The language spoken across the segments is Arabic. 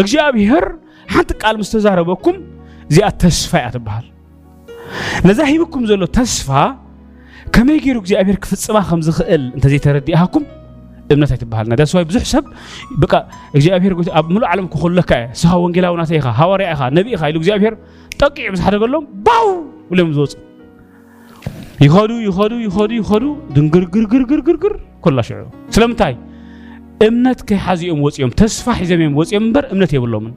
اجابيهر حتى قال مستزاربكم زي التسفا يتبهل نزاهي بكم زلو تسفا كما يجيرو اجابيهر في سما خمز خئل انت زي تردي اهكم ابنة تبهل نداس واي بزح سب بقى اجابيهر قلت اب ملو علم كخول لك سها ونجلا وناسيخا هاوري اخا نبي اخا يلو اجابيهر تقيع بس حدا قلهم باو ولم زوت يخادو يخادو يخادو يخادو دنقر قر قر قر قر قر كل شعور سلام تاي እምነት ከሓዚኦም ወፂኦም ተስፋ ሒዘም እዮም ወፂኦም እምበር እምነት የብሎምን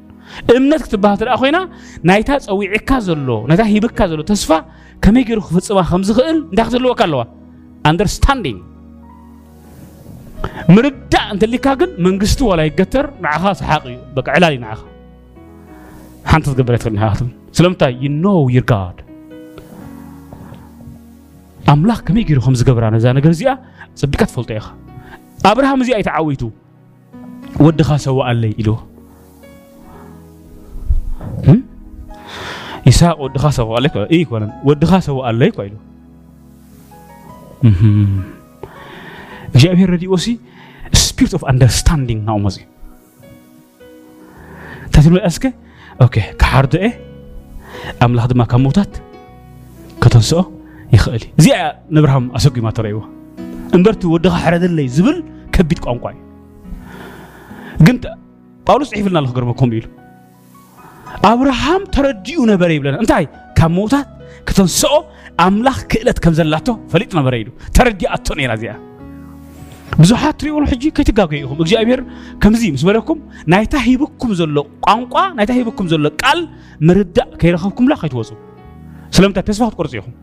እምነት ክትበሃል ትደኣ ኮይና ናይታ ፀዊዕካ ዘሎ ናይታ ሂብካ ዘሎ ተስፋ ከመይ ገይሩ ክፍፅማ ከም ዝኽእል እንታይ ክትህልወካ ኣለዋ ኣንደርስታንዲንግ ምርዳእ እንተሊካ ግን መንግስቲ ዋላ ይገተር ንዓኻ ሰሓቅ እዩ በ ዕላል እዩ ንዓኻ ሓንቲ ትገብረ ኣይትኽእል ኒኻ ስለምንታይ ዩ ኖ ይር ጋድ ኣምላኽ ከመይ ገይሩ ከም ዝገብራ ነዛ ነገር እዚኣ ፅቢቃ ትፈልጦ ኢኻ ኣብርሃም እዚ ኣይተዓዊቱ ወድኻ ሰዋ ኣለይ ኢሉ ይስሐቅ ወድኻ ሰዋ ኣለ ይኮነን ወድኻ ሰዋ ኣለይ እኳ ኢሉ እግዚአብሔር ረድኦ ሲ ስፒሪት ኦፍ ኣንደርስታንዲንግ ናብኡ መፅኡ እንታይ ትመለአስከ ኦኬ ክሓርድአ ኣምላኽ ድማ ካብ ሞታት ከተንስኦ ይኽእል እዚኣ ንብርሃም ኣሰጉማ ተረእይዎ እምበርቲ ወድኻ ሕረደለይ ዝብል ከቢድ ቋንቋ እዩ ግን ጳውሎስ ፅሒፍልና ኣሎ ክገርመኩም ኢሉ ኣብርሃም ተረዲኡ ነበረ ይብለና እንታይ ካብ መውታት ክተንስኦ ኣምላኽ ክእለት ከም ዘላቶ ፈሊጥ ነበረ ኢሉ ተረዲኣቶ ነራ እዚኣ ብዙሓት ትሪእዎም ሕጂ ከይትጋገይ ኢኹም እግዚኣብሔር ከምዚ ምስ በለኩም ናይታ ሂብኩም ዘሎ ቋንቋ ናይታ ሂብኩም ዘሎ ቃል ምርዳእ ከይረኸብኩምላ ከይትወፁ ስለምንታይ ተስፋ ክትቆርፂ ኢኹም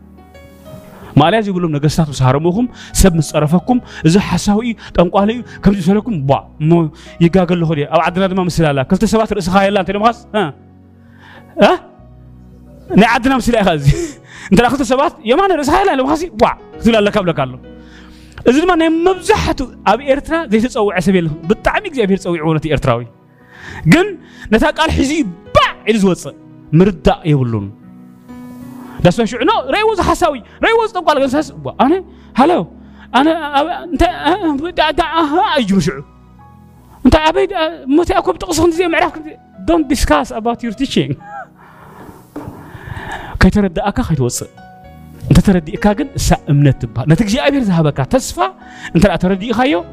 ماليز يقولون نجستات وسهرموهم سب مسرفكم إذا حساوي تنقالي كم تسولكم با مو يقال له هدي أو عدنا دم مسلا لا كلت سبات رأس خيال لا تنم خاص ها ها نعدنا مسلا خازي أنت أخذت سبات يمان رأس خيال لا مخاسي با تلا الله قبل قالوا إذا ما نم مبزحته أبي إرترا زي تسوي عسبي لهم بالتعميق زي أبي تسوي عونتي إرتراوي جن نتاك الحزيب با إلزوتس مرداء يقولون داس باش نو ريوز حساوي ريوز طبقا لك اساس انا هلو انا انت دا دا اها اجي مشعو انت ابي متى اكو بتقصون زي معرفك دونت ديسكاس اباوت يور تيتشينج كي ترد اكا خي توص انت ترد اكا كن سا امنت با نتجي ابير ذهبك تصفى انت لا ترد اخايو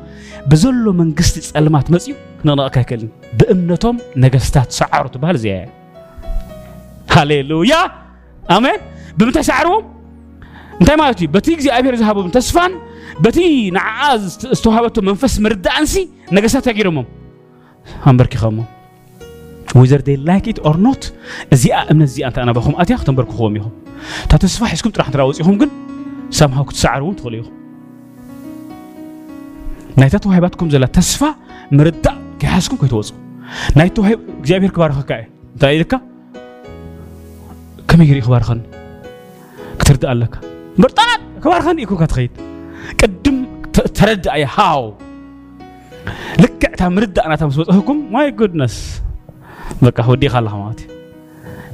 بزلو منغستي لا مسيو كننا اكاكل بامنتهم نغستات سعرت بهال زي هاليلويا امين بمتسعرو انت ما قلتي بتي جزي ابير زهابو بتي نعاز استوهابتو منفس مرد انسي نقصات اقيرمم هم بركي خامو whether they like it or not زي امن زي انت انا بخوم اتيا ختم بركو خومي هم تاتو سفاح تراح تراوز يهم قن سامهاو كتسعرو تغلي هم نايتاتو هيباتكم زلا تسفا مرد كي كي توزو نايتو هيب جزي كبار خكاي تايدكا كم يجري خبار خن كترد لك برطلت كبار خان يكون كتخيد قدم ترد أي هاو لك تمرد أنا تمسو حكم ماي جودنس بقى هو دي خلاه ماتي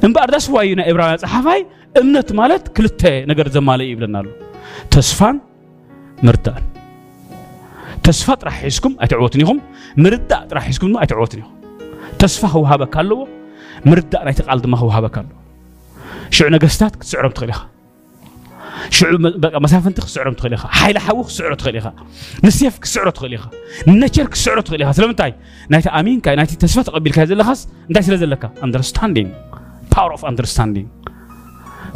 إن بعد أسوأ يونا إبراهيم صحفي إمنة مالت كل تا نقدر زمالي يبلنا له تصفان مردان تصفات راح يسكم أتعوتنيهم مرد راح يسكم ما أتعوتنيهم تصفى هو هذا كله مرد أنا يتقال ما هو هذا كله شو عنا قستات تسعرم تغليها ሽዑ መሳፍንቲ ክስዕሮ ትኽእል ኢኻ ሓይሊ ሓዊ ክስዕሮ ትኽእል ኢኻ ንሴፍ ክስዕሮ ትኽእል ኢኻ ነቸር ክስዕሮ ትኽእል ኢኻ ስለምንታይ ናይቲ ኣሚንካ ናይቲ ተስፋ ተቐቢልካ ዘለኻስ እንታይ ስለ ዘለካ ኣንደርስታንዲንግ ፓወር ኦፍ ኣንደርስታንዲንግ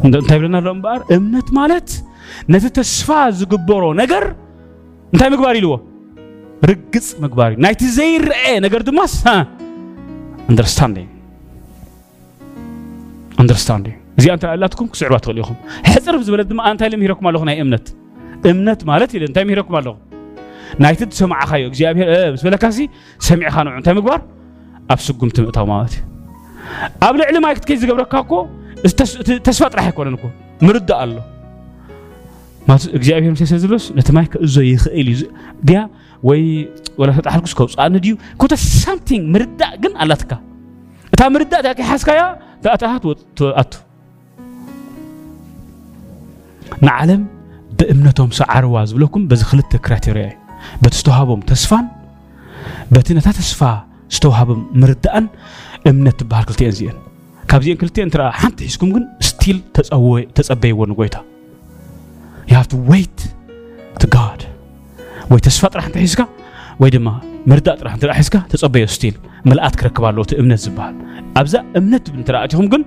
እንታይ ብለና ኣሎ እምበኣር እምነት ማለት ነቲ ተስፋ ዝግበሮ ነገር እንታይ ምግባር ኢልዎ ርግፅ ምግባር እዩ ናይቲ ዘይርአ ነገር ድማስ ኣንደርስታንዲንግ ኣንደርስታንዲንግ እዚኣ እንታይ ኣላትኩም ክስዕባ ትኽእሉ ኢኹም ሕፅር ብዝበለ ድማ እንታይ ልምሂረኩም ኣለኹ ናይ እምነት እምነት ማለት ኢለ እንታይ ምሂረኩም ኣለኹ ናይቲ ትሰማዕኻዮ እግዚኣብሔር ምስ በለካሲ ሰሚዕኻ ንዑ እንታይ ምግባር ኣብ ስጉምቲ ምእታው ማለት እዩ ኣብ ልዕሊ ማይ ክትከይ ዝገብረካ እኮ ተስፋ ጥራሕ ኣይኮነን እኮ ምርዳእ ኣሎ እግዚኣብሔር ምስ ዘሎስ ነቲ ማይ ክእዞ ይኽእል እዩ ድያ ወይ ወላ ተጣሓልኩስ ከውፃእኒ ድዩ ኮተ ሳምቲንግ ምርዳእ ግን ኣላትካ እታ ምርዳእ እታ ከይሓዝካያ እታ ኣታሃት ኣቱ ንዓለም ብእምነቶም ሰዓርዋ ዝብለኩም በዚ ክልተ ክራቴርያ እዩ በቲ ዝተዋሃቦም ተስፋን በቲ ነታ ተስፋ ዝተዋሃቦም ምርዳእን እምነት ትበሃል ክልትኤን እዚአን ካብዚአን ክልትኤን ትረአ ሓንቲ ሒዝኩም ግን ስቲል ተፀበይዎ ንጎይታ ዩ ሃቭ ቱ ወይት ቱ ጋድ ወይ ተስፋ ጥራሕ እንተሒዝካ ወይ ድማ ምርዳእ ጥራሕ እንትረአ ሒዝካ ተፀበዮ ስቲል መልኣት ክረክብ ኣለዎ እቲ እምነት ዝበሃል ኣብዛ እምነት ትብል እንትረኣእትኹም ግን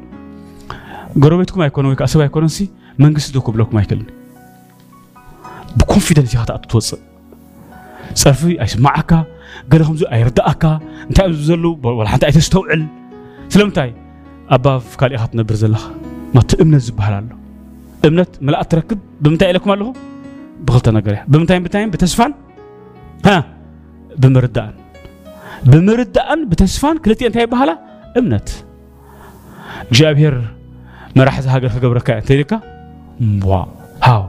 ጎረቤትኩም ኣይኮነ ወይ ከዓ ሰብ ኣይኮነን ሲ መንግስቲ ዶ ክብለኩም ኣይክእልኒ ብኮንፊደንስ ኢኻ ትኣቱ ትወፅእ ፀፊ ኣይስማዓካ ገለ ከምዚ ኣይርዳእካ እንታይ እዮም ዘለዉ ወላ ሓንቲ ኣይተስተውዕል ስለምንታይ ኣባብ ካሊእኻ ትነብር ዘለኻ ናቲ እምነት ዝበሃል ኣሎ እምነት መላእ ትረክብ ብምንታይ ኢለኩም ኣለኹ ብክልተ ነገር እያ ብምንታይ ብምንታይን ብተስፋን ብምርዳእን ብምርዳእን ብተስፋን ክልቲኤ እንታይ ይበሃላ እምነት እግዚኣብሔር መራሕቲ ሃገር ክገብረካ እያ እንተይልካ هاو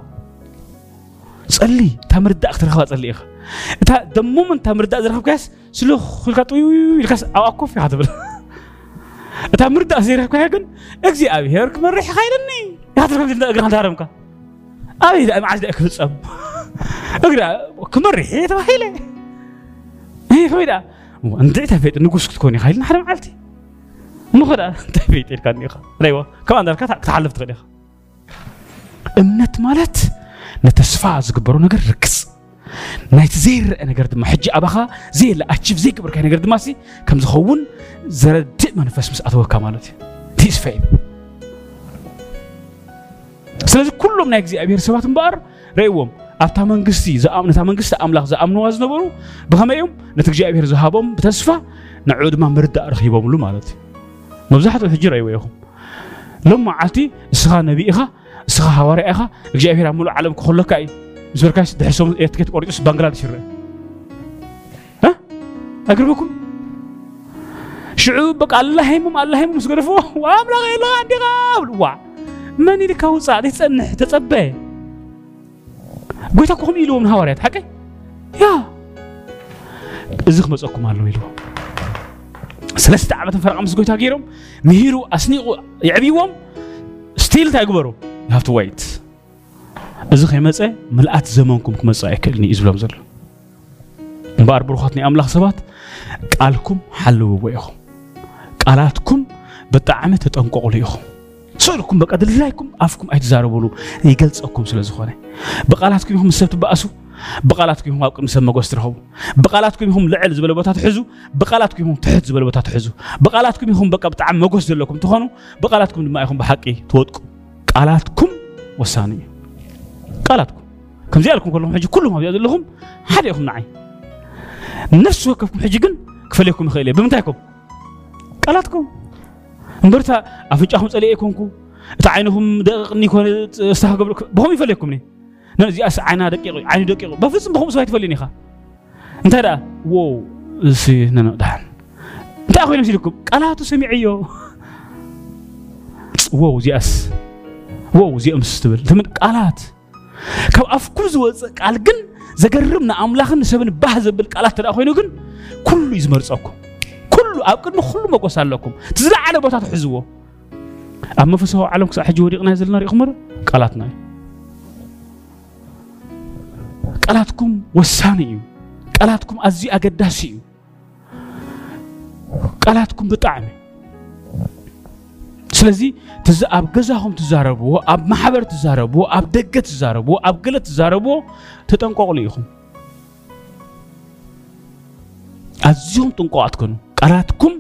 ጸሊ እታ ምርዳእ ክትረኽባ ጸሊ ኢኻ እታ ደሞምን እታ ምርዳእ ዝረኽብካስ ስሎ ኮልካ ጥዩ ኢልካስ ኣብኣ ኮፍ ኢኻ ትብል እታ ምርዳእ ዘይረኽብካ ግን እግዚኣብሔር ክመርሕ ኢኻ ኢለኒ ኢኻ ትርከብ እግርኻ ንታሃረምካ ኣበይ ዳ መዓዝ ዳእ ክፍፀም እግራ ክመርሕ እየ ተባሂለ ከመይ ዳ እንድዕ ተፈይጥ ንጉስ ክትኮን ኢኻ ኢልና ሓደ መዓልቲ እሞ ኸ እንታይ ፈይጥ ኢልካ ኒኢኻ ናይዋ ከምኣ እንዳልካ ክትሓልፍ ትኽእል ኢኻ እምነት ማለት ነተስፋ ዝግበሮ ነገር ርክስ ናይቲ ዘይርአ ነገር ድማ ሕጂ ኣባኻ ዘየለ ኣችቭ ዘይገበርካይ ነገር ድማ ከም ዝኸውን ዘረድእ መንፈስ ምስ ኣተወካ ማለት እዩ ቲስፈ እዩ ስለዚ ኩሎም ናይ እግዚኣብሔር ሰባት እምበኣር ረእይዎም ኣብታ መንግስቲ ነታ መንግስቲ ኣምላኽ ዝኣምንዋ ዝነበሩ ብኸመይ እዮም ነቲ እግዚኣብሔር ዝሃቦም ብተስፋ ንዕኡ ድማ ምርዳእ ረኺቦምሉ ማለት እዩ መብዛሕትኡ ሕጂ ረእይዎ ኢኹም لما عتي سخا نبي إخا سخا هواري إخا إجى أبي رامول عالم كله كاي زبر كاي دحسوم يتكت قريش بنغلاديش ره ها أقربكم شعوب بك الله هيمم الله هيمم سقرفوا وام لا غير لا عندي قابل وا من اللي كاو صادق تنح تتبع قلت لكم يلوم هواريات حكي يا زخمة أكو مالو يلوم ሰለስተ ዓመትን ፈረቃ ምስ ጎይታ ገይሮም ምሂሩ ኣስኒቑ ይዕብይዎም ስቲል እንታይ ግበሩ ሃብቲ ዋይት እዚ ከይመፀ ምልኣት ዘመንኩም ክመፅእ ኣይክእልኒ እዩ ዝብሎም ዘሎ እምበኣር ብሩኻት ናይ ኣምላኽ ሰባት ቃልኩም ሓልውዎ ኢኹም ቃላትኩም ብጣዕሚ ተጠንቀቕሉ ኢኹም ስእልኩም በቃ ድላይኩም ኣፍኩም ኣይትዛረብሉ ይገልፀኩም ስለ ዝኾነ ብቃላትኩም ኢኹም ምስ ሰብ ትበኣሱ بقالاتكم هم قدم سب مغوس ترهب بقالاتكم هم لعل زبل بوتا حزو بقالاتكم هم تحت زبل بوتا حزو بقالاتكم هم بقى بطعم مغوس لكم تخونو بقالاتكم دما بحكي بحقي توتقوا قالاتكم وساني قالاتكم كم لكم كلهم حجي كلهم ابي لهم حد يهم معي نفس وكفكم حجي كن كفليكم خيلي بمنتايكم قالاتكم اندرتا افنجاهم صلي يكونكم تعينهم دقني كون استهقبلكم بهم يفليكمني ናዚኣስ ዓይና ደቂቑ ዓይኒ ደቂቑ በፍፁም ብከምኡ ሰብ ኣይትፈልዩን ኢኻ እንታይ ደኣ ዎው እሲ ነመቕዳሕን እንታይ ኮይኖም ሲልኩም ቃላቱ ሰሚዐ እዮ ዎው እዚኣስ ዎው እዚኦምስ ትብል ትምን ቃላት ካብ ኣፍኩም ዝወፅእ ቃል ግን ዘገርም ንኣምላኽን ንሰብን ባህ ዘብል ቃላት ተደኣ ኮይኑ ግን ኩሉ እዩ ዝመርፀኩም ኩሉ ኣብ ቅድሚ ኩሉ መቆስ ኣለኩም እቲ ዝለዓለ ቦታ ትሕዝዎ ኣብ መንፈሳዊ ዓለም ክሳብ ሕጂ ወዲቕና ዘለና ሪኢኹም ቃላትና እዩ ጠላትኩም ወሳን እዩ ቀላትኩም ኣዝዩ ኣገዳሲ እዩ ቀላትኩም ብጣዕሚ ስለዚ ትዚ ኣብ ገዛኹም ትዛረብዎ ኣብ ማሕበር ትዛረብዎ ኣብ ደገ ትዛረብዎ ኣብ ገለ ትዛረብዎ ተጠንቀቕሉ ኢኹም ኣዝዮም ጥንቆቃት ቃላትኩም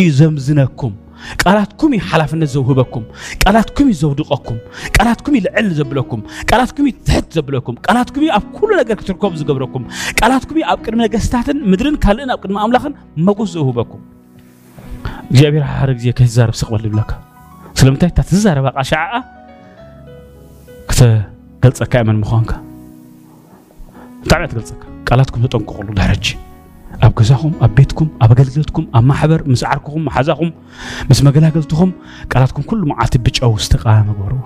እዩ ዘምዝነኩም ቃላትኩም ሓላፍነት ዘውህበኩም ቃላትኩም ዘውድቐኩም ቃላትኩም ልዕል ዘብለኩም ቃላትኩም ትሕት ዘብለኩም ቃላትኩም ኣብ ኩሉ ነገር ክትርከቡ ዝገብረኩም ቃላትኩም ኣብ ቅድሚ ነገስታትን ምድርን ካልእን ኣብ ቅድሚ ኣምላኽን መጎስ ዘውህበኩም እግዚኣብሔር ሓደ ግዜ ከይዛረብ ስቕበል ይብለካ ስለምንታይ እታ ትዛረባ ቃሻዓኣ ክትገልፀካ እመን ምዃንካ ብጣዕሚ እያ ትገልፀካ ቃላትኩም ተጠንቅቕሉ ድሕረጂ أب جزاهم أب بيتكم أب جلدتكم أب محبر مسعركم محزاكم مس مجلة جلدتكم قالتكم كل ما عاتب بج أو استقامة برو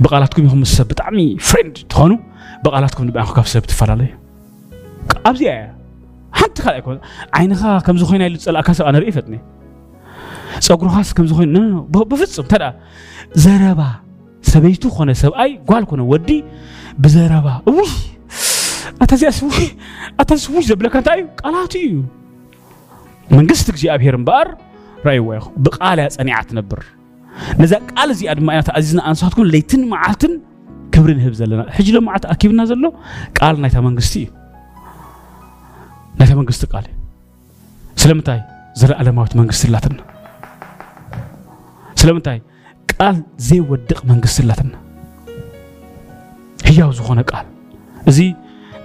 بقالتكم يهم السبت عمي فريند تهانو بقالتكم نبي أخاف سبت فلالي أبزيا آية. حتى خلاك عين خا كم زخين اللي تسأل أكاسب أنا رئيفتني سأقول خاص كم زخين نو نو بفتصم ترى زربا سبيتو خونه سب أي قال ودي بزربا أوه ኣተዘስዊ ኣተዝውሽ ዘብለካ ቃላት እዩ እምበኣር እያ ነዛ ቃል እዚኣ ድማ ኢና ተኣዚዝና ለይትን መዓልትን ክብሪ ንህብ ዘለና ሕጂ ኣኪብና ዘሎ ቃል ናይታ መንግስቲ እዩ ናይታ መንግስቲ ቃል ስለምንታይ ዘለኣለማዊት መንግስቲ ላትና ስለምንታይ ቃል ዘይወድቕ መንግስቲ ላትና ህያው ዝኾነ ቃል እዚ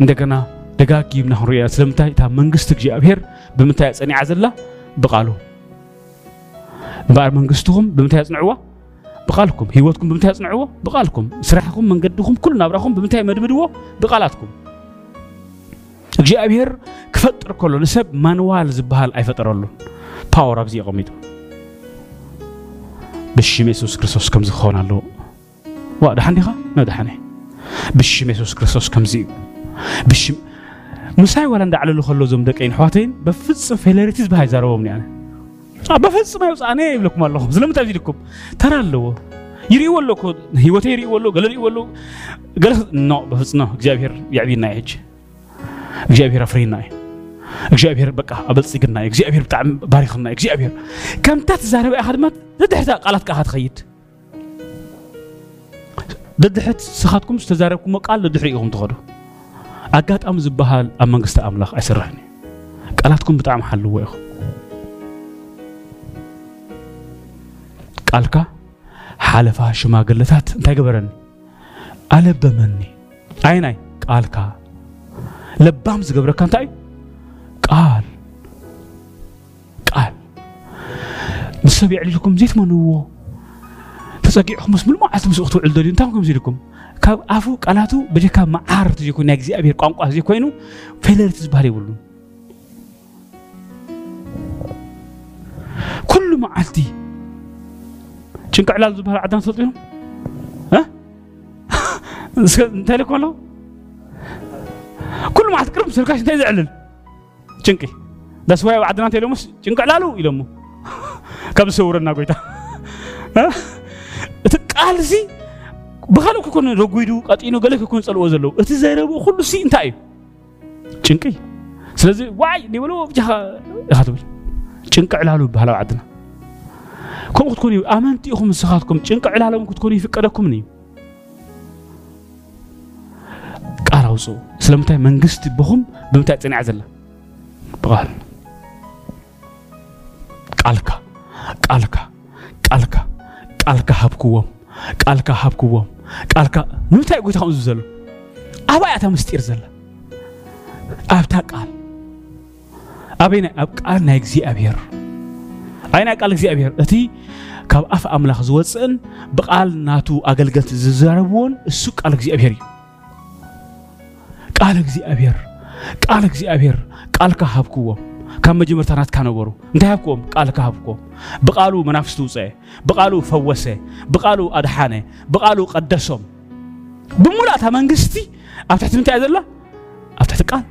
እንደገና ደጋጊ ናሁሪያ ስለምንታይ እታ መንግስቲ እግዚኣብሔር ብምንታይ ኣፀኒዓ ዘላ ብቓሉ እምበር መንግስትኩም ብምንታይ ኣፅንዕዋ ብቓልኩም ሂወትኩም ብምንታይ ኣፅንዕዎ ብቓልኩም ስራሕኩም መንገዲኩም ኩሉ ናብራኩም ብምንታይ መድምድዎ ብቓላትኩም እግዚኣብሔር ክፈጥር ከሎ ንሰብ ማንዋል ዝበሃል ኣይፈጠረሉን ፓወር ኣብዚ የቐሚጡ ብሽም የሱስ ክርስቶስ ከምዚ ክኸውን ኣለዎ ዋ ድሓን ዲኻ ነድሓነ ብሽም የሱስ ክርስቶስ ከምዚ እዩ بش مساي ولا عند على خلو زوم دقين حواتين بفص فيلريتيز بهاي زاربهم يعني آه، بفصم انا يبلكم الله زلم تعزي لكم ترى الله يري له كود هيوته يري ولو قال يريوا ولو قال نو بفص نو እግዚአብሔር ያብይና ይሄጅ እግዚአብሔር አፍሪና ይሄ እግዚአብሔር በቃ አበልጽግና እግዚአብሔር ብጣዕሚ ባሪኽና እግዚአብሔር ከምታ ትዛረበ ኢኻ ድማ ደድሕታ ቃላት ቃኻ ትኸይድ ደድሕት ስኻትኩም ዝተዛረብኩሞ ቃል ደድሕሪ ኢኹም ኣጋጣሚ ዝበሃል ኣብ መንግስቲ ኣምላኽ ኣይስራሕን እዩ ቃላትኩም ብጣዕሚ ሓልዎ ኢኹም ቃልካ ሓለፋ ሽማግለታት እንታይ ገበረኒ ኣለበመኒ ኣይናይ ቃልካ ለባም ዝገብረካ እንታይ እዩ ቃል ቃል ምስ ሰብ የዕሊልኩም ዘይትመንዎ ተፀጊዕኹም ምስ ምልማዓት ምስኡ ክትውዕል ደልዩ እንታይ ከምዚ ኢልኩም ካብ ኣፉ ቃላቱ ብድካ መዓርት ዘይኮ ናይ እግዚኣብሔር ቋንቋ ዘይኮይኑ ፈለርቲ ዝበሃል ይብሉ ኩሉ መዓልቲ ጭንቅዕላል ዝበሃል ዓዳ ትፈልጡ እንታይ ልኮ ኣለዎ ኩሉ መዓልቲ ቅርም ሰልካሽ እንታይ ዝዕልል ጭንቂ ዳስዋይ ኣብ ዓድና እንታይ ኢሎሞስ ጭንቅዕላሉ ኢሎሞ ካብ ዝሰውረና ጎይታ እቲ ቃል እዚ بخالو كون رغويدو قطينو قال كون صلوا زلو ات زيربو كل سي انتاي ጭንቂ ስለዚ ዋይ ኒበሎ ብጃኻ ኢኻ ትብል ጭንቂ ዕላሉ ባህላዊ ዓድና ከምኡ ክትኮኑ እዩ ኣመንቲ ኢኹም ንስኻትኩም ጭንቂ ዕላሎም ክትኮኑ ይፍቀደኩምን እዩ ቃል ኣውፅኡ ስለምንታይ መንግስቲ ብኹም ብምንታይ ፅኒዓ ዘላ ብቓል ቃልካ ቃልካ ቃልካ ቃልካ ሃብክዎም ቃልካ ሃብክዎም ቃልካ ንምንታይ ጎይታ ከምዚ ዘሎ ኣባያታ ምስጢር ዘላ ኣብታ ቃል ኣበይናይ ኣብ ቃል ናይ እግዚኣብሔር ኣይ ናይ ቃል እግዚኣብሔር እቲ ካብ ኣፍ ኣምላኽ ዝወፅእን ብቓል ናቱ ኣገልገልቲ ዝዛረብዎን እሱ ቃል እግዚኣብሔር እዩ ቃል እግዚኣብሔር ቃል እግዚኣብሔር ቃልካ ሃብክዎም كم جمر تنات كانوا برو انتهاكم قال كهبكم بقالو منافستو سه بقالو فوسه بقالو أدحانه بقالو قدسهم بمولا تمان قستي أفتحت من تعذر الله أفتحت قال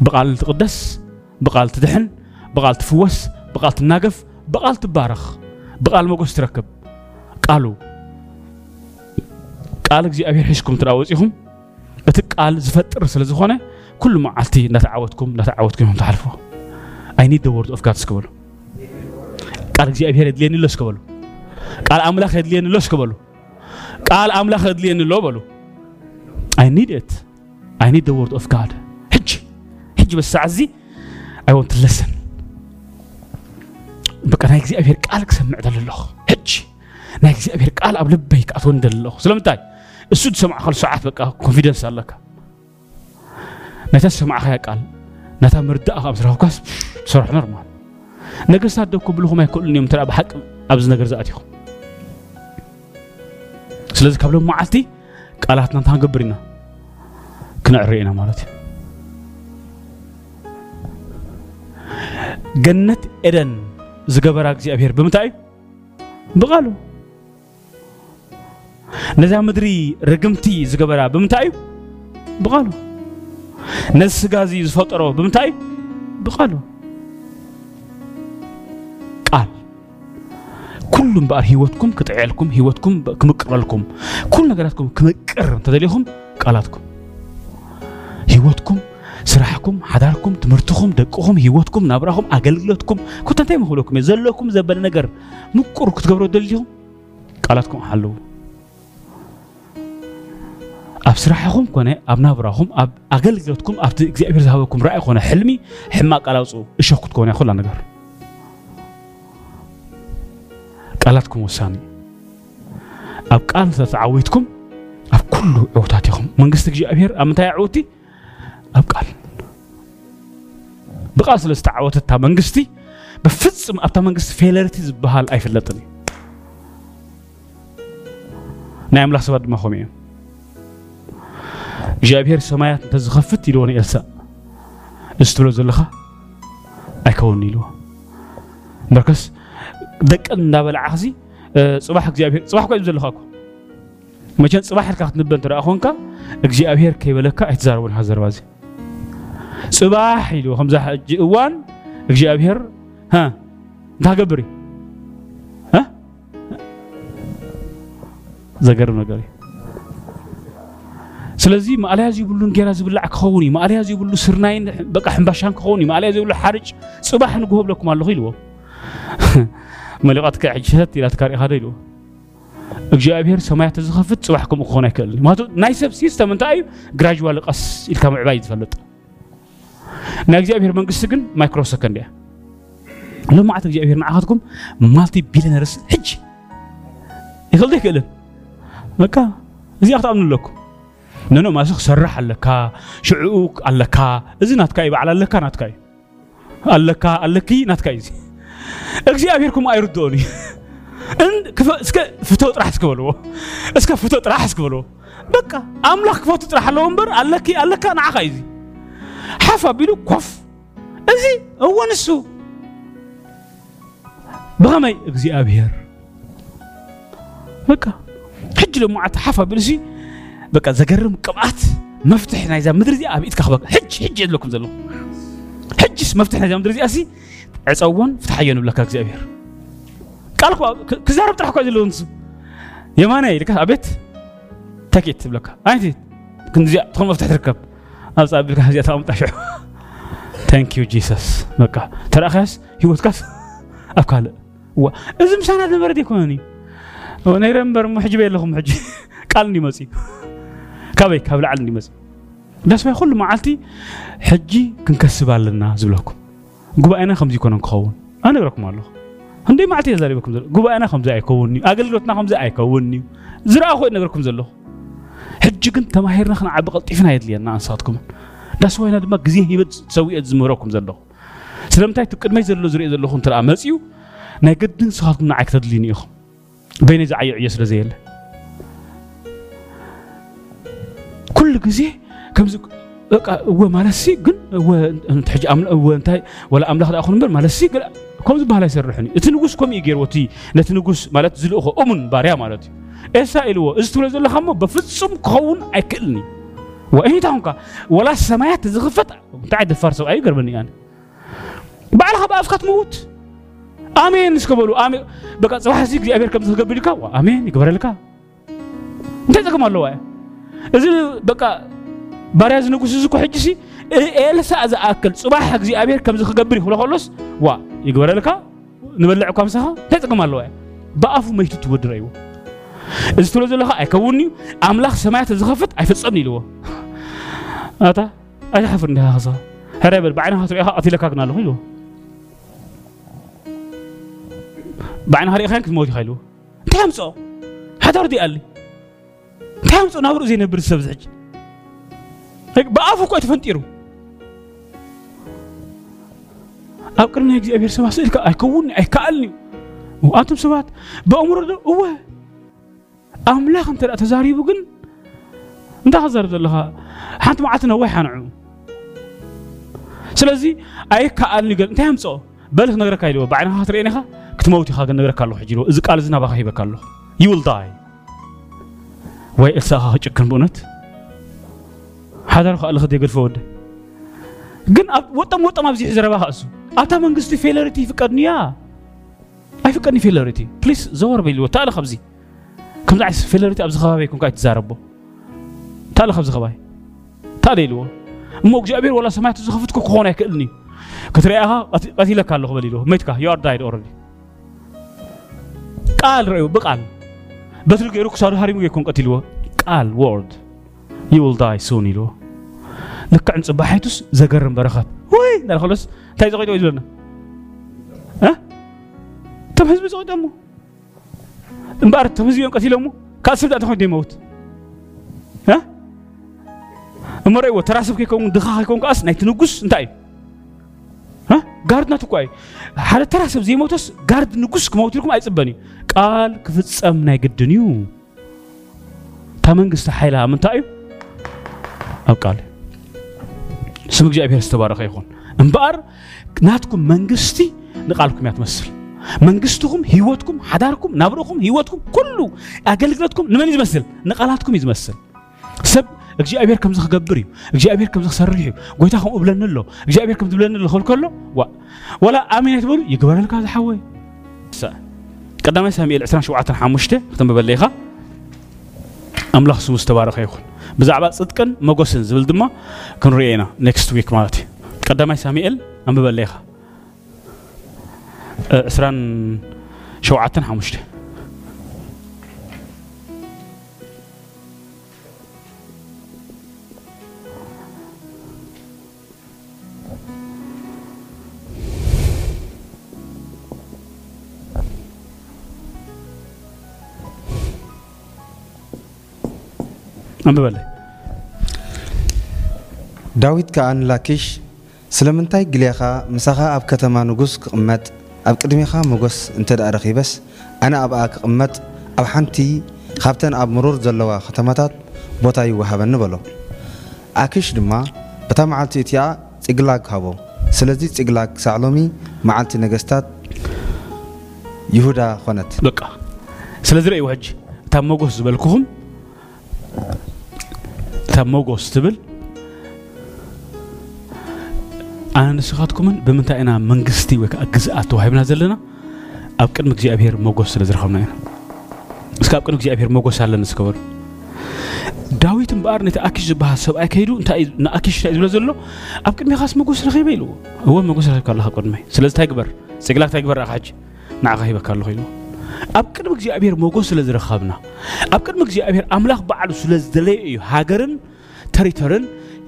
بقال تقدس بقال تدحن بقال تفوس بقال تناقف بقال تبارخ بقال ما قست ركب قالوا قالك زي أبي حشكم تراوزيهم بتقال زفت رسل زخونه كل معلتي نتعودكم نتعودكم يوم تعرفوا I need the word of God سكبلو قال جي أبيه رد ليني لسكبلو قال أملاك رد ليني لسكبلو قال أملاك رد ليني لوبلو I need it I need the word of God هج هج بس عزي I want to listen بك أنا يجزي أبيه قالك سمعت لله هج ناكزي أبيه قال أبلبيك أتوندل الله سلامتاي السود سمع خلص ساعات بقى confidence الله ነታ ዝሰማዕኸያ ቃል ነታ ምርዳእ ካብ ስረኽብካስ ሰርሑ ኖርማል ነገስታት ደብ ክብልኹም ኣይክእሉን እዮም እንተ ብሓቂ ኣብዚ ነገር ዝኣትኹም ስለዚ ካብሎም መዓልቲ ቃላትና እንታ ክንገብር ኢና ክነዕርዮ ኢና ማለት እዩ ገነት ኤደን ዝገበራ እግዚኣብሔር ብምንታይ እዩ ብቓሉ ነዛ ምድሪ ርግምቲ ዝገበራ ብምንታይ እዩ ብቓሉ غازي فطره بمتاي بقالو قال كلهم بقى هيوتكم كتعيلكم هيوتكم كمقرلكم كل نغراتكم كمقر تدليهم قالاتكم هيوتكم سرحكم حداركم تمرتكم دقكم هيوتكم نابراكم أقللتكم كنت أنتي مهلوكم زلكم زبل نغر مقر كتغبروا دليهم قالاتكم حلو ኣብ ስራሕኹም ኮነ ኣብ ናብራኹም ኣብ ኣገልግሎትኩም ኣብቲ እግዚኣብሔር ዝሃበኩም ራእይ ኮነ ሕልሚ ሕማቅ ቃላውፁ እሸክ ክትኮነ ይኹላ ነገር ቃላትኩም ውሳኒ ኣብ ቃል ተተዓወትኩም ኣብ ኩሉ ዕውታት ኢኹም መንግስቲ እግዚኣብሔር ኣብ ምንታይ ዕውቲ ኣብ ቃል ብቃል ስለ ዝተዓወተ እታ መንግስቲ ብፍፅም ኣብታ መንግስቲ ፌለርቲ ዝበሃል ኣይፈለጥን እዩ ናይ ኣምላኽ ሰባት ድማ ከምኡ እዮም እግዚኣብሔር ሰማያት እንተዝኸፍት ኢልዎ ንኤልሳዕ እዚ ትብሎ ዘለኻ ኣይከውን ኢልዎ እምበርከስ ደቀን እናበልዓኽዚ ፅባሕ እግዚኣብሔር ፅባሕ እኳ እዩ ዘለኻ እኮ መቸን ፅባሕ ኢልካ ክትንበ እንተደኣ ኮንካ እግዚኣብሔር ከይበለካ ኣይትዛረቡን ሃዘረባ እዚ ፅባሕ ኢልዎ ከምዛ ሕጂ እዋን እግዚኣብሔር እንታይ ገብር እዩ ዘገርም ነገር እዩ سلزي ما عليها زي بقولون جرا زي بقولك خوني ما عليها زي بقولو سرناين بقى بشان خوني ما عليها زي بقولو حرج صباح نقول لكم على غيلو ما لقت كعجهت لا تكاري هذا يلو اجا ابير سمعت زخفت صباحكم اخونا كل ما تو نايسب سيستم انت اي جراجوال قص الكام عبايد فلط نا اجا ابير منقسكن مايكرو سكندية لو ما اجا ابير معاكم مالتي بيلنرس هج يخلد كل بكا زي اخت امن لكم ننو ماسخ سرح اللكا شعوك اللكا إذا ناتكا يبقى على لكا ناتكا لكا لكي ناتكا يزي أجزي أبيركم أيردوني إن كف سك فتوت راح تقولوا سك فتوت راح تقولوا بكا أملاك فتوت راح لومبر اللكي اللكا نعقا يزي حفا بيلو كف إزي هو نسو بغمي أجزي أبير بكا حجلو معت حفا بيلو بقى زجرم قبات مفتح ناي زعما درزي ابي اتك خبق حج حج يدلكم زلو حج مفتح ناي زعما درزي اسي عصون فتحيون بلاك اغزابير قالكو كزارب طرحكو زلو انس يماني لك ابيت تاكيت بلاك انت كنت زي تخم مفتح تركب ابصاب بلاك زي تاوم طاش ثانك يو جيسس بقى ترى خاص يوتك افكال و ازم سنه نبرد يكوني ونيرمبر محجبي لكم محجبي قالني مصيب كابي كابل عندي مز داس ما يخل معالتي حجي كنكسب لنا زبلكم قبا أنا خمزي كنا نخون أنا بركم الله هندي معالتي زاري بكم زلو قبا أنا خمزة أيكونني أنا لوتنا خمزة أيكونني زرا أنا نقركم زلو حجي كنت تماهيرنا خنا عبقل طيفنا أنا أنصاتكم داس وينا دمك زيه يبت سوي أزمركم زلو ስለምንታይ እቲ ቅድመይ ዘሎ ዝሪኦ ዘለኹ እንተ መፅኡ ናይ ገድን ስኻትኩም ንዓይ ክተድልዩኒ ኢኹም በይነይ ዝዓየዕ እየ ስለ ዘየለ كل جزيه كم زك هو مالسي قل هو تحج أمل هو أنت ولا أمل هذا أخون بير مالسي قل كم زبها لا يسرحني تنقص كم يجير وتي لا تنقص مالت زلوه أمن باريا مالتي إسرائيل هو إستولى زل خمو بفتصم كون أكلني وإيه تونك ولا السماوات زغفت تعد الفرس أي قربني أنا بعلها بأفقت موت آمين سكبلو آمين بقى صباح زيك أبيك كم زغبلكا آمين يقبر لك أنت تكمل له እዚ በቃ ባርያ ዝንጉስ እዚ ኮ ሕጂ ሲ ኤልሳዕ ዝኣክል ፅባሕ እግዚኣብሔር ከምዚ ክገብር ይኽእሎ ከሎስ ዋ ይግበረልካ ንበልዕ እኳ ምሳኻ እንታይ ጥቕም ኣለዋ እያ ብኣፉ መይቱ ትወድር ኣይዎ እዚ ትብሎ ዘለካ ኣይከውን እዩ ኣምላኽ ሰማያት ዝኸፍት ኣይፈፀምኒ ኢልዎ ኣታ ኣይትሓፍር እንዲኻ ክስኻ ሕረ በል ብዓይንኻ ትሪኢኻ ቀቲለካ ግን ኣለኹ ኢልዎ ብዓይንኻ ሪኢኻን ክትመውት ኢኻ ኢልዎ እንታይ ኣምፅኦ ሓታ ርዲኣሊ ታም ጾናብሩ እዚህ ነብር ሰብዛች በአፉ እኮ ተፈንጢሩ ኣብ ቅድሚ ናይ እግዚኣብሔር ሰባት ስእልካ ኣይከውንኒ ኣይከኣልኒ ኣብቶም ሰባት ብእምሮ ዶ እወ ኣምላኽ እንተ ተዛሪቡ ግን እንታይ ክዛርብ ዘለኻ ሓንቲ መዓልቲ ነዋ ይሓንዑ ስለዚ ኣይከኣልኒ ገ እንታይ ኣምፅኦ በሊ ክነግረካ ኢልዎ ብዓይንኻ ክትርእየኒ ክትመውት ኢኻ ክነግረካ ኣለኹ ሕጂ እዚ ቃል እዚ ሂበካ ኣለኹ ዩ وي اساها شكن بونت هذا رخ الله خديك الفود جن وطم وطم ابزي زربا هاسو اتا منغستي فيلرتي فقدنيا اي فقدني فيلرتي بليز زور بيلو تعال خبزي كم زعس فيلرتي ابز خبابي كون قاعد زاربو تعال خبز خباي تعال يلو مو جابير ولا سمعت زخفتك كون ياكلني كتريها قتيلك الله خبليلو ميتكا يو ار دايد اوريدي قال رايو بقال بترك إروك صار هاري مجيء كون قتلوا قال وورد you will die soon يلو لك عن صباحيتوس زجرم برخات وي نال خلص تايز قيد ويز بنا ها تم هزم زوج دمو مبارك تم هزم قتلوا مو كاسف دات خوي ديموت ها مريو تراسف كي كون دخا كي كون كاس نايت نغوس نتاي ها جارد ناتو كواي حدا ترى سب زي موتوس جارد نقص كموت لكم أي سبني قال كفت أمنا يقدنيو تمن قصة حيلها من تايو أو قال سمك جاي بيرس تبارك يخون أمبار ناتكم منقستي نقالكم يا تمثل መንግስትኩም ህይወትኩም ሓዳርኩም ናብርኩም ህይወትኩም ኩሉ ኣገልግሎትኩም ንመን እዩ ዝመስል ንቓላትኩም እዩ ዝመስል እግዚኣብሔር ከም ዝክገብር እዩ እግዚኣብሔር ከም ዝክሰርሕ እዩ ጎይታ ከምኡ ብለኒ ኣሎ እግዚኣብሔር ከም ዝብለኒ ኣሎ ክብል ከሎ ዋላ ኣሚነ ትበሉ ይግበረልካ ዝሓወ ቀዳማይ ሳሙኤል 27 5 ክትንብበለ ኢኻ ኣምላኽ ስሙ ዝተባረኸ ይኹን ብዛዕባ ፅድቅን መጎስን ዝብል ድማ ክንሪኦ ኢና ኔክስት ዊክ ማለት እዩ ቀዳማይ ሳሙኤል ኣንብበለ ኢኻ 27 5 አንብበላይ ዳዊት ከዓ ንላኪሽ ስለምንታይ ግልያኻ ምሳኻ ኣብ ከተማ ንጉስ ክቕመጥ ኣብ ቅድሚኻ መጎስ እንተ ደኣ ረኺበስ ኣነ ኣብኣ ክቕመጥ ኣብ ሓንቲ ካብተን ኣብ ምሩር ዘለዋ ከተማታት ቦታ ይወሃበኒ በሎ ኣኪሽ ድማ በታ መዓልቲ እቲኣ ፅግላግ ሃቦ ስለዚ ፅግላግ ክሳዕ ሎሚ መዓልቲ ነገስታት ይሁዳ ኮነት ስለዚ ርእይዎ ሕጂ እታ መጎስ ዝበልክኹም ሞጎስ ትብል ኣነ ንስኻትኩምን ብምንታይ ኢና መንግስቲ ወይ ከዓ ግዝኣት ተዋሂብና ዘለና ኣብ ቅድሚ እግዚኣብሄር መጎስ ስለ ዝረኸብና ኢና እስካ ኣብ ቅድሚ እግዚኣብሄር መጎስ ኣለና ዝገበሩ ዳዊት እምበኣር ነቲ ኣኪሽ ዝበሃል ሰብኣይ ከይዱ እንታይ ንኣኪሽ እንታይ እዩ ዝብሎ ዘሎ ኣብ ቅድሚ ኻስ መጎስ ረኺበ ኢልዎ እወ መጎስ ረኺብካ ኣለካ ቅድመይ ስለዚ እንታይ ግበር ፅግላክ እንታይ ግበር ራእካ ሕጂ ንዓኻ ሂበካ ኣሎ ኢልዎ أب كل مجزي أبير موجود سلز رخابنا أب كل مجزي أبير أملاخ بعد سلز دلائي هاجرن تريترن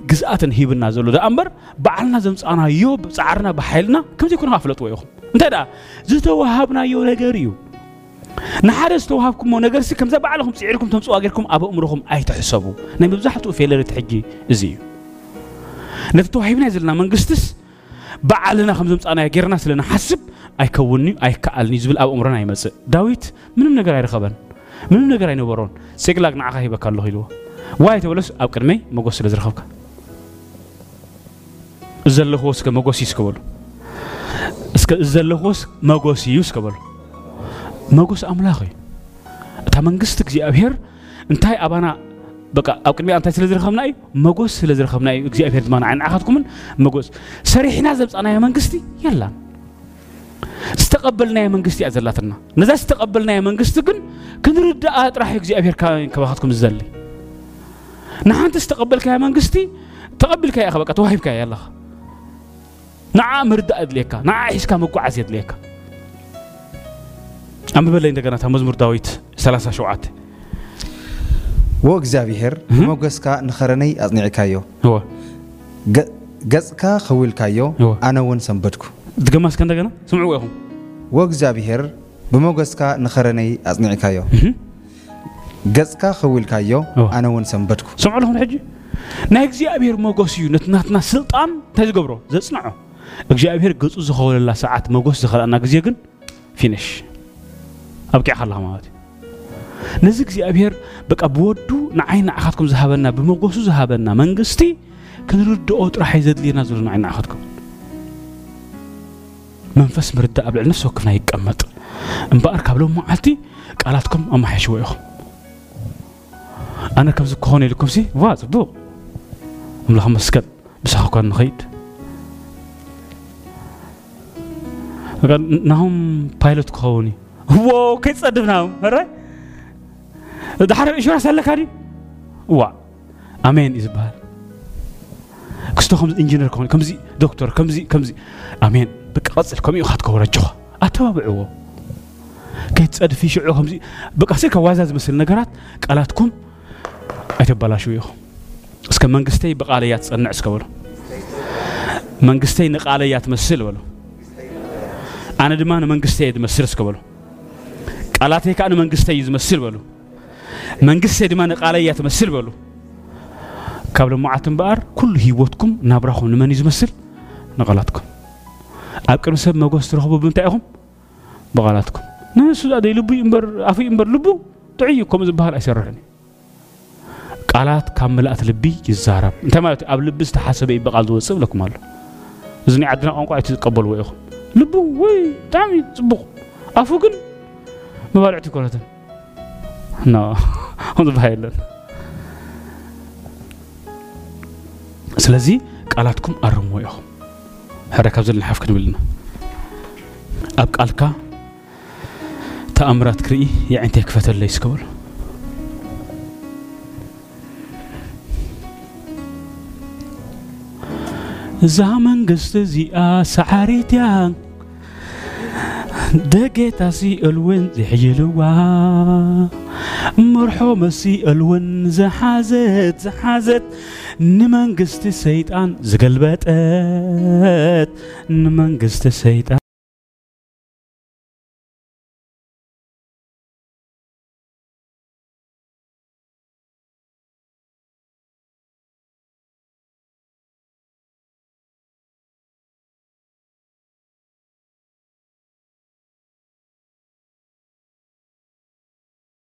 جزءاتن هي زلوا ده أمبر بعلنا زمس أنا يوب سعرنا بحيلنا كم زي كنا حفلة وياهم أنت ده زتوا وهابنا يو نجاريو نحرس توهابكم ونجرس كم زي بعلهم سعركم تمسوا أجركم أبو أمرهم أي تحسبوا نبي بزحتوا في لرت حجي زيو نفتو هيبنا زلنا من قستس بعلنا خمسة أنا يجرنا سلنا حسب أي كوني أي كألني زبل أبو عمرنا أي مس داويت من من غير خبر من من غير أي نبرون سكلك نعاقه يبقى الله يلو واي تقولس أبو كرمي ما قص لزر خوك زل خوس كم قص يسكبل اسك زل خوس ما قص يسكبل ما قص أملاقي تمنجستك زي أبهر انتهي أبانا بقى أو كلمة أنت سلزر خمنا أي مجوز سلزر خمنا أي إجزي أفيد ما نعين أخذكم من مجوز سريح نازب أنا يا من قصدي يلا استقبلنا يا من قصدي أزلاتنا نزل استقبلنا يا من قصدي كن كن رد آت راح إجزي أفيد كان كباخذكم الزلي نحن تستقبلك يا من قصدي تقبلك يا أخبك أتوهبك يا الله نعم رد أدليك نعم إيش كان مجوز عزيد ليك أما بلين أنا مزمور داويت ثلاثة شوعات ወእግዚኣብሔር ብሞገስካ ንኸረነይ ኣፅኒዕካዮ ገፅካ ኸዊልካዮ ኣነ እውን ሰንበድኩ ትገማስከ እንደገና ስምዕዎ ኢኹም ወእግዚኣብሔር ብሞገስካ ንኸረነይ ኣፅኒዕካዮ ገፅካ ኸዊልካዮ ኣነ እውን ሰንበድኩ ስምዑ ኣለኹም ሕጂ ናይ እግዚኣብሔር መጎስ እዩ ነቲ ስልጣን እንታይ ዝገብሮ ዘፅንዖ ገፁ ዝኸውለላ ሰዓት መጎስ ዝኸልአና ግዜ ግን ማለት እዩ ነዚ بك أبودو نعين أخذكم ذهبنا بمقص ذهبنا من قصتي كنرد أوت راح يزد لي نزول نعين أخذكم منفس مرد قبل نفسه كنا يكمل إن بقى قبل ما عتي قالتكم أما حشويهم أنا كم زكوني لكم سي واز بو ملهم سكت بس أخوكم نخيد نهم بايلوت كوني واو كيف صدفناهم؟ رأي؟ دحرم إنشورانس هلا كاري وا أمين إزبال كستو خمس إنجينير كون كمزي دكتور كمزي كمزي أمين بك قصل كمي وخات كورة جوه أتوابعوه كيتصد في شعو خمزي بك أسير كوازاز مثل نقرات قالاتكم أتبالاشو يخو እስከ መንግስተይ ብቃለያ ትጸንዕ እስከ በሎ መንግስተይ ንቃለያ ትመስል በሎ ኣነ ድማ ንመንግስተይ እየ ዝመስል እስከ በሎ ቃላተይ ከዓ ንመንግስተይ እዩ ዝመስል በሎ መንግስት ድማ ነቃለ እያ ትመስል በሉ ካብ ልምዓት እምበኣር ኩሉ ሂወትኩም ናብራኹም ንመን እዩ ዝመስል ንቐላትኩም ኣብ ቅድሚ ሰብ መጎስ ትረኽቡ ብምንታይ ኢኹም ብቓላትኩም ንሱ ዘይ ልቡ እምበር ኣፍዩ እምበር ልቡ ጥዑይ እዩ ከምኡ ዝበሃል ኣይሰርሕን እዩ ቃላት ካብ መላእት ልቢ ይዛረብ እንታይ ማለት እዩ ኣብ ልቢ ዝተሓሰበ እዩ ብቓል ዝወፅእ ብለኩም ኣሎ እዚ ናይ ዓድና ቋንቋ እቲ ዝቀበልዎ ኢኹም ልቡ ወይ ብጣዕሚ ፅቡቕ ኣፉ ግን መባልዕቲ ይኮነትን No, on the violent. ስለዚ ቃላትኩም ኣርምዎ ኢኹም ሕረ ካብ ዘለናሓፍ ክንብልና ኣብ ቃልካ ተኣምራት ክርኢ የዕንተይ ክፈተለይ ስክበሉ እዛ መንግስቲ እዚኣ ሰዓሪት እያ ደጌታሲ እልውን ዝሕይልዋ مرحوم سي الون زحزت زحازت نمان سيطان زقلبت نمان قست سيطان